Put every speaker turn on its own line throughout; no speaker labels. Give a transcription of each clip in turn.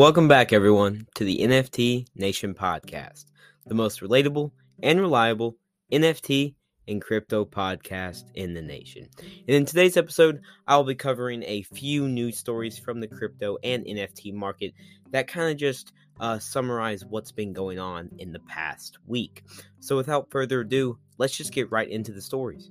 Welcome back, everyone, to the NFT Nation podcast, the most relatable and reliable NFT and crypto podcast in the nation. And in today's episode, I'll be covering a few news stories from the crypto and NFT market that kind of just uh, summarize what's been going on in the past week. So, without further ado, let's just get right into the stories.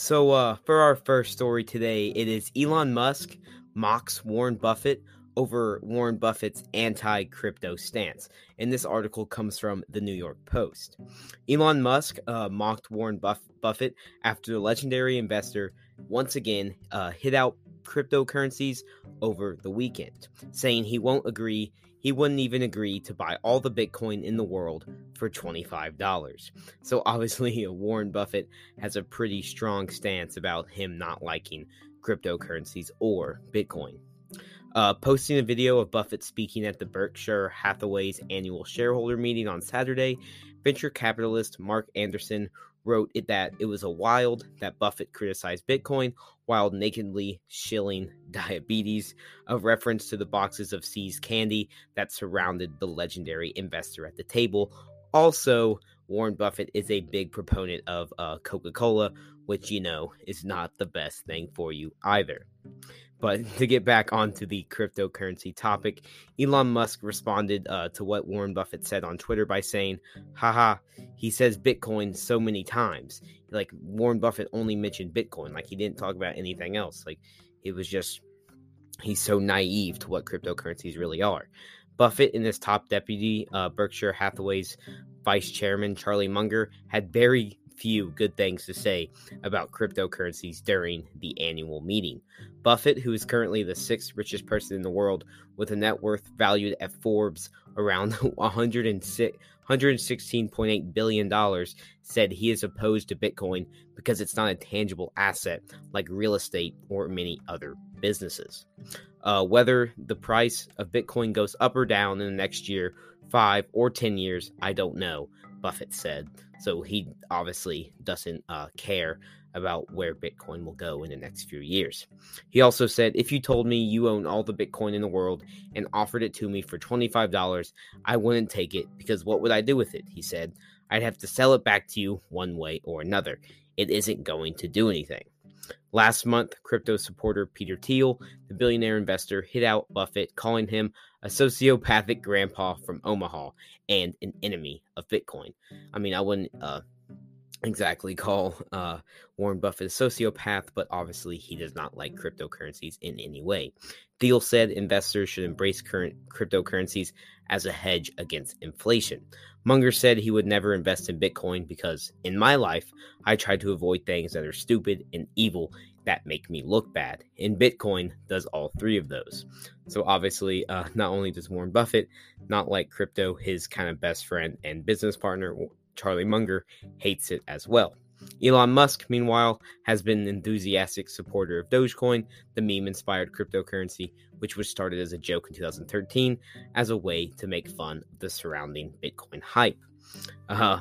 So, uh, for our first story today, it is Elon Musk mocks Warren Buffett over Warren Buffett's anti crypto stance. And this article comes from the New York Post. Elon Musk uh, mocked Warren Buff- Buffett after the legendary investor once again uh, hit out cryptocurrencies over the weekend, saying he won't agree he wouldn't even agree to buy all the Bitcoin in the world for $25. So obviously, Warren Buffett has a pretty strong stance about him not liking cryptocurrencies or Bitcoin. Uh, posting a video of Buffett speaking at the Berkshire Hathaway's annual shareholder meeting on Saturday, venture capitalist Marc Andreessen wrote it that it was a wild that Buffett criticized Bitcoin while nakedly shilling diabetes, a reference to the boxes of seized candy that surrounded the legendary investor at the table. Also, Warren Buffett is a big proponent of uh, Coca Cola, which you know is not the best thing for you either. But to get back onto the cryptocurrency topic, Elon Musk responded uh, to what Warren Buffett said on Twitter by saying, haha, he says Bitcoin so many times. Like Warren Buffett only mentioned Bitcoin, like he didn't talk about anything else. Like it was just, he's so naive to what cryptocurrencies really are. Buffett and his top deputy, uh, Berkshire Hathaway's vice chairman, Charlie Munger, had very few good things to say about cryptocurrencies during the annual meeting. Buffett, who is currently the sixth richest person in the world with a net worth valued at Forbes around 116.8 billion dollars, said he is opposed to Bitcoin because it's not a tangible asset like real estate or many other businesses. Uh, whether the price of Bitcoin goes up or down in the next year, five or ten years, I don't know. Buffett said. So he obviously doesn't uh, care about where Bitcoin will go in the next few years. He also said, If you told me you own all the Bitcoin in the world and offered it to me for $25, I wouldn't take it because what would I do with it? He said, I'd have to sell it back to you one way or another. It isn't going to do anything. Last month, crypto supporter Peter Thiel, the billionaire investor, hit out Buffett, calling him a sociopathic grandpa from Omaha and an enemy of Bitcoin. I mean, I wouldn't uh, exactly call uh, Warren Buffett a sociopath, but obviously he does not like cryptocurrencies in any way. Thiel said investors should embrace current cryptocurrencies as a hedge against inflation. Munger said he would never invest in Bitcoin because, in my life, I try to avoid things that are stupid and evil that make me look bad. And Bitcoin does all three of those. So, obviously, uh, not only does Warren Buffett not like crypto, his kind of best friend and business partner, Charlie Munger, hates it as well. Elon Musk, meanwhile, has been an enthusiastic supporter of Dogecoin, the meme inspired cryptocurrency, which was started as a joke in 2013 as a way to make fun of the surrounding Bitcoin hype. Uh,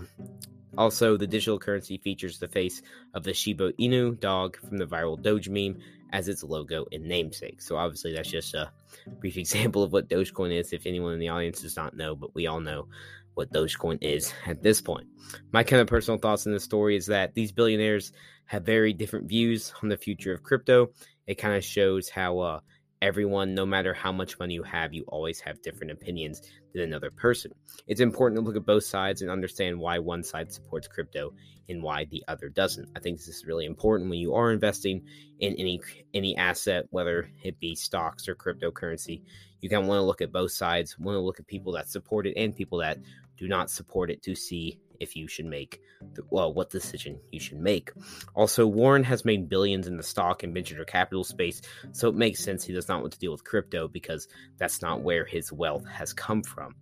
also, the digital currency features the face of the Shiba Inu dog from the viral Doge meme as its logo and namesake. So, obviously, that's just a brief example of what Dogecoin is if anyone in the audience does not know, but we all know what Dogecoin is at this point. My kind of personal thoughts in this story is that these billionaires have very different views on the future of crypto. It kind of shows how uh, everyone, no matter how much money you have, you always have different opinions than another person. It's important to look at both sides and understand why one side supports crypto and why the other doesn't. I think this is really important when you are investing in any any asset, whether it be stocks or cryptocurrency. You can want to look at both sides, want to look at people that support it and people that do not support it to see if you should make the, well what decision you should make. Also, Warren has made billions in the stock and venture capital space, so it makes sense he does not want to deal with crypto because that's not where his wealth has come from.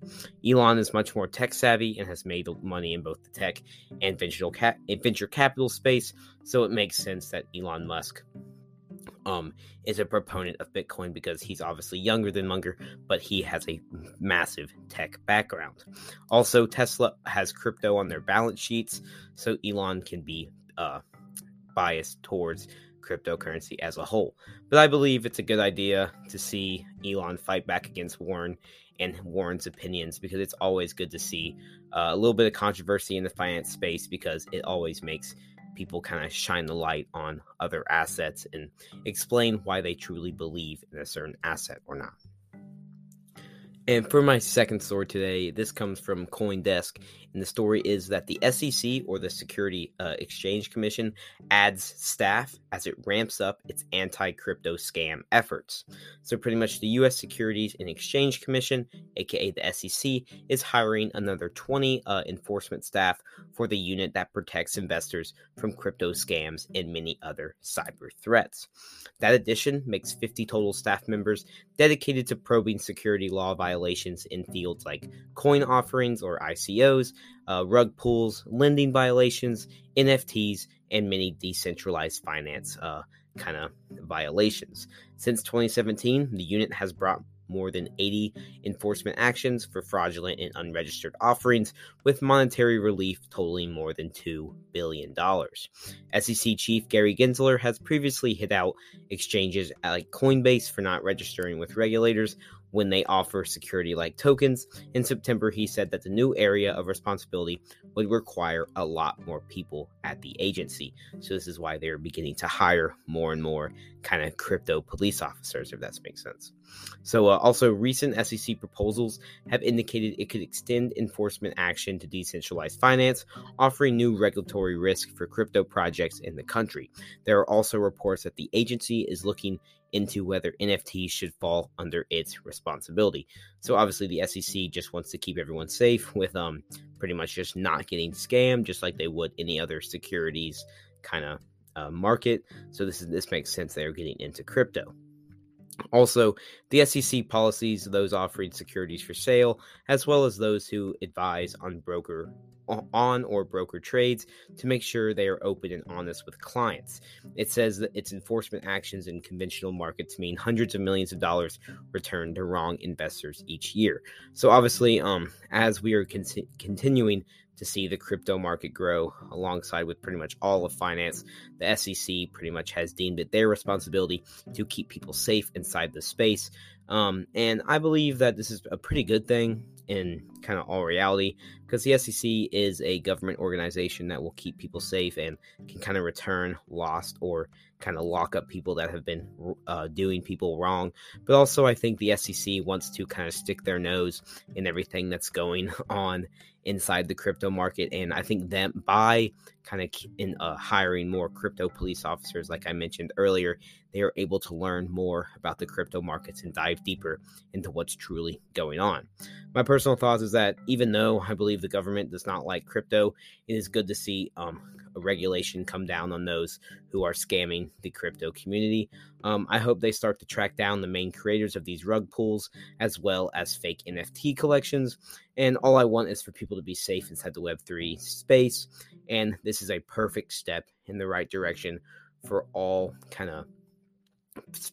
Elon is much more tech savvy and has made money in both the tech and venture, cap- venture capital space, so it makes sense that Elon Musk um, is a proponent of Bitcoin because he's obviously younger than Munger, but he has a massive tech background. Also, Tesla has crypto on their balance sheets, so Elon can be uh, biased towards cryptocurrency as a whole. But I believe it's a good idea to see Elon fight back against Warren and Warren's opinions because it's always good to see uh, a little bit of controversy in the finance space because it always makes people kind of shine the light on other assets and explain why they truly believe in a certain asset or not. And for my second story today, this comes from Coindesk, and the story is that the SEC or the Security uh, Exchange Commission adds staff as it ramps up its anti crypto scam efforts. So, pretty much, the U.S. Securities and Exchange Commission, aka the SEC, is hiring another 20 uh, enforcement staff for the unit that protects investors from crypto scams and many other cyber threats. That addition makes 50 total staff members dedicated to probing security law violations in fields like coin offerings or ICOs, uh, rug pulls, lending violations, NFTs, and many decentralized finance uh, kind of violations. Since 2017, the unit has brought more than 80 enforcement actions for fraudulent and unregistered offerings, with monetary relief totaling more than $2 billion. SEC Chief Gary Gensler has previously hit out exchanges like Coinbase for not registering with regulators when they offer security like tokens. In September, he said that the new area of responsibility would require a lot more people at the agency. So, this is why they're beginning to hire more and more kind of crypto police officers, if that makes sense. So, uh, also, recent SEC proposals have indicated it could extend enforcement action to decentralized finance, offering new regulatory risk for crypto projects in the country. There are also reports that the agency is looking into whether NFTs should fall under its responsibility. So obviously the SEC just wants to keep everyone safe with um pretty much just not getting scammed just like they would any other securities kind of uh, market. So this is this makes sense they're getting into crypto. Also, the SEC policies those offering securities for sale, as well as those who advise on broker on or broker trades to make sure they are open and honest with clients. It says that its enforcement actions in conventional markets mean hundreds of millions of dollars returned to wrong investors each year. So obviously, um, as we are con- continuing to see the crypto market grow alongside with pretty much all of finance, the SEC pretty much has deemed it their responsibility to keep people safe inside the space. Um, and I believe that this is a pretty good thing in kind of all reality because the SEC is a government organization that will keep people safe and can kind of return lost or kind of lock up people that have been uh, doing people wrong. But also, I think the SEC wants to kind of stick their nose in everything that's going on inside the crypto market. And I think them by kind of in uh, hiring more crypto police officers, like I mentioned earlier, they are able to learn more about the crypto markets and dive deeper into what's truly going on. My personal thoughts is that even though I believe the government does not like crypto, it is good to see um, a regulation come down on those who are scamming the crypto community. Um, I hope they start to track down the main creators of these rug pulls as well as fake NFT collections. And all I want is for people to be safe inside the Web3 space. And this is a perfect step in the right direction for all kind of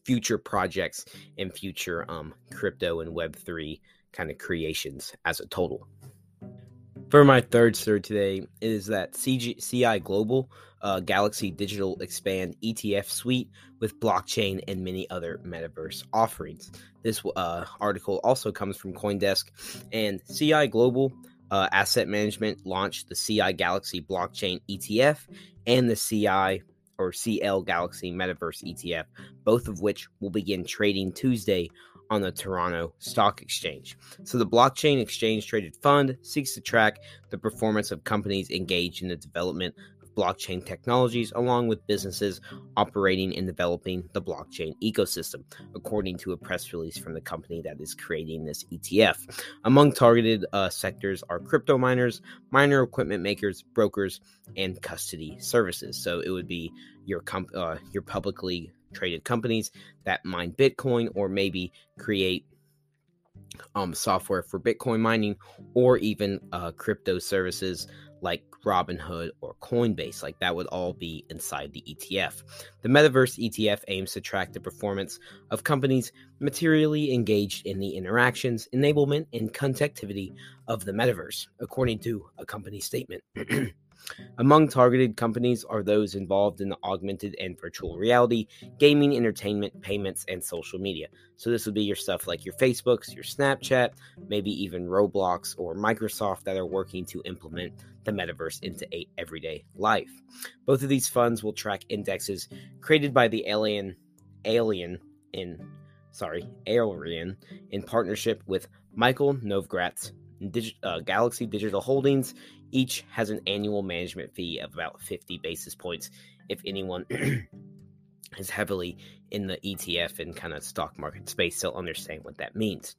future projects and future um, crypto and Web3 kind of creations as a total. For my third story today is that CG, CI Global uh, Galaxy Digital Expand ETF suite with blockchain and many other metaverse offerings. This uh, article also comes from CoinDesk, and CI Global uh, Asset Management launched the CI Galaxy Blockchain ETF and the CI or CL Galaxy Metaverse ETF, both of which will begin trading Tuesday on the Toronto Stock Exchange. So, the blockchain exchange traded fund seeks to track the performance of companies engaged in the development of blockchain technologies, along with businesses operating and developing the blockchain ecosystem, according to a press release from the company that is creating this ETF. Among targeted uh, sectors are crypto miners, miner equipment makers, brokers, and custody services. So it would be your comp- uh, your publicly traded companies that mine Bitcoin or maybe create um, software for Bitcoin mining or even uh, crypto services like Robinhood or Coinbase. Like that would all be inside the ETF. The Metaverse ETF aims to track the performance of companies materially engaged in the interactions, enablement, and connectivity of the metaverse, according to a company statement. Among targeted companies are those involved in the augmented and virtual reality, gaming, entertainment, payments, and social media. So, this would be your stuff like your Facebooks, your Snapchat, maybe even Roblox or Microsoft that are working to implement the metaverse into everyday life. Both of these funds will track indexes created by the Alien Alien in sorry, Alien in partnership with Michael Novogratz Digi- uh, Galaxy Digital Holdings. Each has an annual management fee of about 50 basis points. If anyone is heavily in the ETF and kind of stock market space, they'll understand what that means.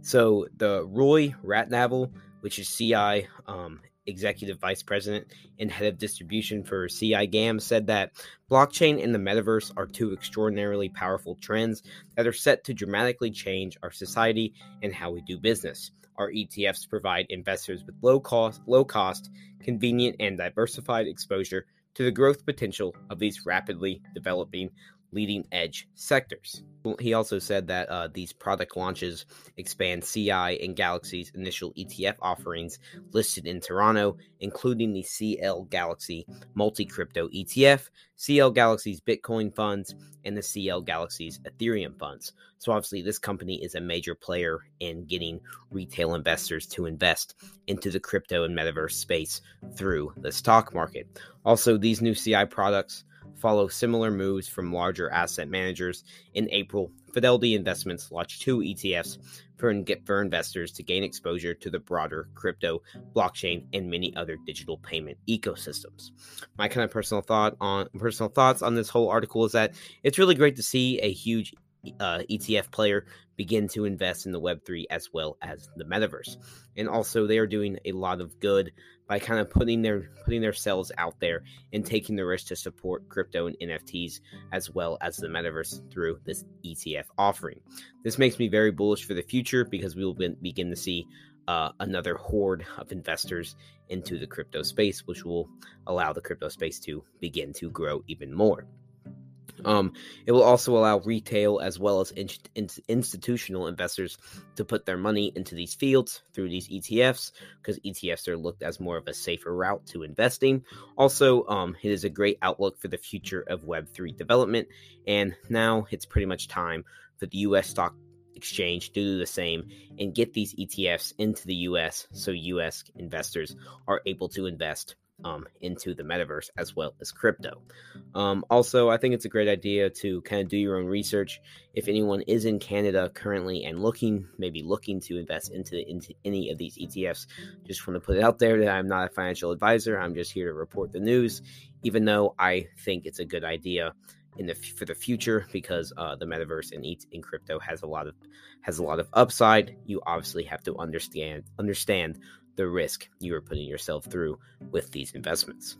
So the Roy Ratnavel, which is CI um, executive vice president and head of distribution for CI GAM, said that blockchain and the metaverse are two extraordinarily powerful trends that are set to dramatically change our society and how we do business. Our ETFs provide investors with low cost, low cost, convenient, and diversified exposure to the growth potential of these rapidly developing leading edge sectors. He also said that uh, these product launches expand CI and Galaxy's initial ETF offerings listed in Toronto, including the CL Galaxy Multi Crypto ETF, CL Galaxy's Bitcoin funds, and the CL Galaxy's Ethereum funds. So, obviously, this company is a major player in getting retail investors to invest into the crypto and metaverse space through the stock market. Also, these new CI products follow similar moves from larger asset managers. In April, Fidelity Investments launched two ETFs for, for investors to gain exposure to the broader crypto, blockchain, and many other digital payment ecosystems. My kind of personal thought on personal thoughts on this whole article is that it's really great to see a huge uh, ETF player begin to invest in the Web3 as well as the metaverse. And also, they are doing a lot of good by kind of putting their putting themselves out there and taking the risk to support crypto and NFTs as well as the metaverse through this ETF offering. This makes me very bullish for the future because we will be, begin to see uh, another horde of investors into the crypto space, which will allow the crypto space to begin to grow even more. Um, it will also allow retail as well as in, in, institutional investors to put their money into these fields through these ETFs because ETFs are looked as more of a safer route to investing. Also, um, it is a great outlook for the future of Web3 development. And now it's pretty much time for the US stock exchange to do the same and get these ETFs into the US so US investors are able to invest um, into the metaverse as well as crypto. Um, also, I think it's a great idea to kind of do your own research. If anyone is in Canada currently and looking, maybe looking to invest into, into any of these ETFs, just want to put it out there that I'm not a financial advisor. I'm just here to report the news, even though I think it's a good idea in the for the future because uh, the metaverse and in crypto has a lot of has a lot of upside. You obviously have to understand understand the risk you are putting yourself through with these investments.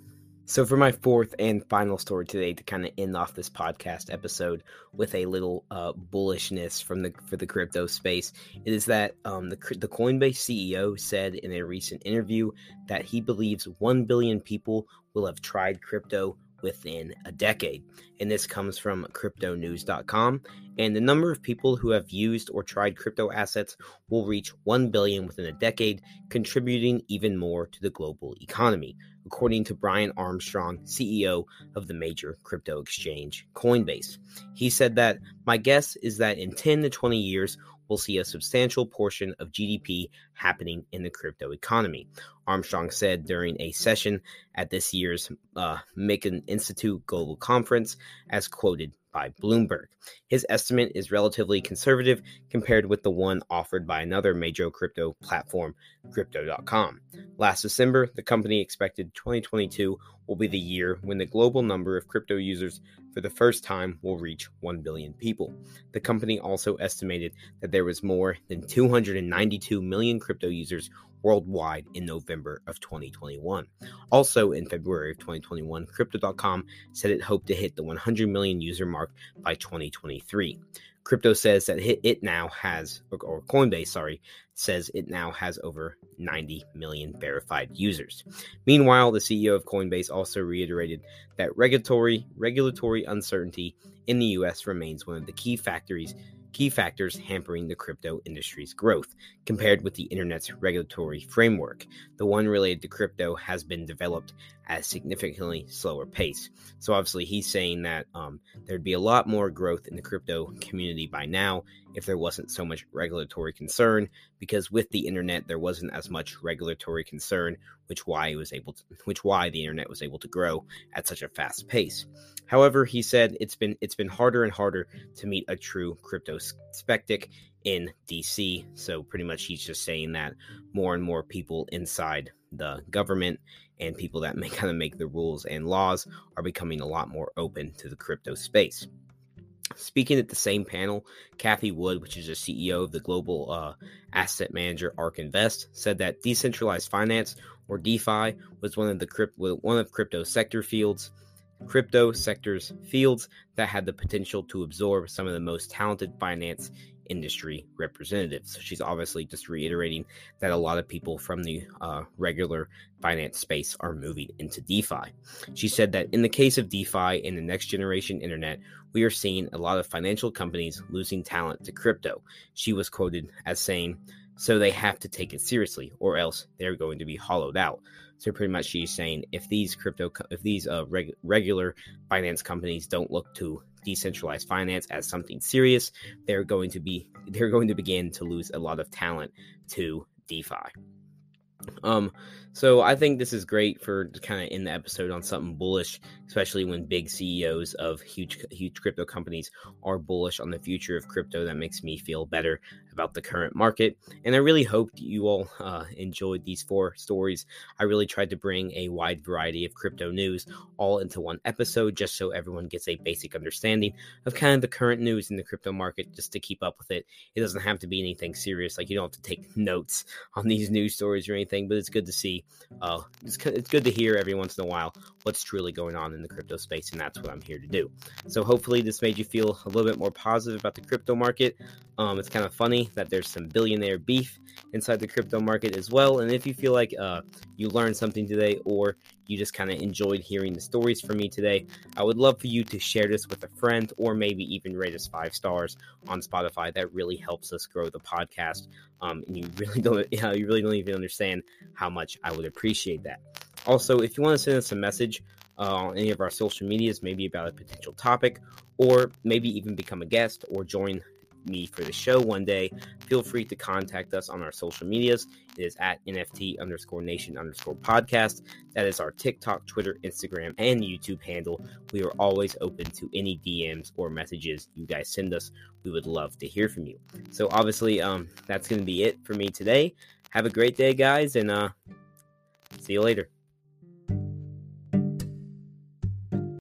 So, for my fourth and final story today, to kind of end off this podcast episode with a little uh, bullishness from the for the crypto space, it is that um, the the Coinbase CEO said in a recent interview that he believes one billion people will have tried crypto within a decade. And this comes from cryptonews.com. And the number of people who have used or tried crypto assets will reach 1 billion within a decade, contributing even more to the global economy, according to Brian Armstrong, CEO of the major crypto exchange Coinbase. He said that my guess is that in 10 to 20 years, will see a substantial portion of GDP happening in the crypto economy. Armstrong said during a session at this year's uh, Milken Institute Global Conference, as quoted by Bloomberg. His estimate is relatively conservative compared with the one offered by another major crypto platform, Crypto.com. Last December, the company expected 2022 will be the year when the global number of crypto users for the first time will reach 1 billion people. The company also estimated that there was more than 292 million crypto users worldwide in November of 2021. Also in February of 2021, Crypto.com said it hoped to hit the 100 million user mark by 2023. Crypto says that it now has, or Coinbase, sorry, says it now has over 90 million verified users. Meanwhile, the CEO of Coinbase also reiterated that regulatory regulatory uncertainty in the US remains one of the key factors key factors hampering the crypto industry's growth compared with the internet's regulatory framework. The one related to crypto has been developed at a significantly slower pace. So, obviously, he's saying that um, there'd be a lot more growth in the crypto community by now if there wasn't so much regulatory concern, because with the internet, there wasn't as much regulatory concern, which why it was able to, which why the internet was able to grow at such a fast pace. However, he said it's been it's been harder and harder to meet a true crypto skeptic in DC. So pretty much he's just saying that more and more people inside the government and people that may kind of make the rules and laws are becoming a lot more open to the crypto space. Speaking at the same panel, Cathie Wood, which is the CEO of the global uh, asset manager ARK Invest, said that decentralized finance or DeFi was one of the crypt- one of crypto sector fields crypto sectors fields that had the potential to absorb some of the most talented finance industry representatives. So she's obviously just reiterating that a lot of people from the uh, regular finance space are moving into DeFi. She said that in the case of DeFi and the next generation internet, we are seeing a lot of financial companies losing talent to crypto. She was quoted as saying, so they have to take it seriously, or else they're going to be hollowed out. So pretty much, she's saying if these crypto, if these uh, reg- regular finance companies don't look to decentralized finance as something serious, they're going to be they're going to begin to lose a lot of talent to DeFi. Um, so I think this is great for kind of in the episode on something bullish, especially when big CEOs of huge huge crypto companies are bullish on the future of crypto. That makes me feel better about the current market. And I really hope you all uh, enjoyed these four stories. I really tried to bring a wide variety of crypto news all into one episode, just so everyone gets a basic understanding of kind of the current news in the crypto market, just to keep up with it. It doesn't have to be anything serious, like you don't have to take notes on these news stories or anything, but it's good to see uh, it's, it's good to hear every once in a while what's truly going on in the crypto space, and that's what I'm here to do. So hopefully this made you feel a little bit more positive about the crypto market. Um, it's kind of funny that there's some billionaire beef inside the crypto market as well. And if you feel like uh, you learned something today or you just kind of enjoyed hearing the stories from me today, I would love for you to share this with a friend or maybe even rate us five stars on Spotify. That really helps us grow the podcast. Um, and you really don't, you, know, you really don't even understand how much I would appreciate that. Also, if you want to send us a message uh, on any of our social medias, maybe about a potential topic, or maybe even become a guest or join me for the show one day, feel free to contact us on our social medias. It is at NFT underscore nation underscore podcast. That is our TikTok, Twitter, Instagram, and YouTube handle. We are always open to any DMs or messages you guys send us. We would love to hear from you. So obviously, um, that's going to be it for me today. Have a great day, guys, and uh, see you later.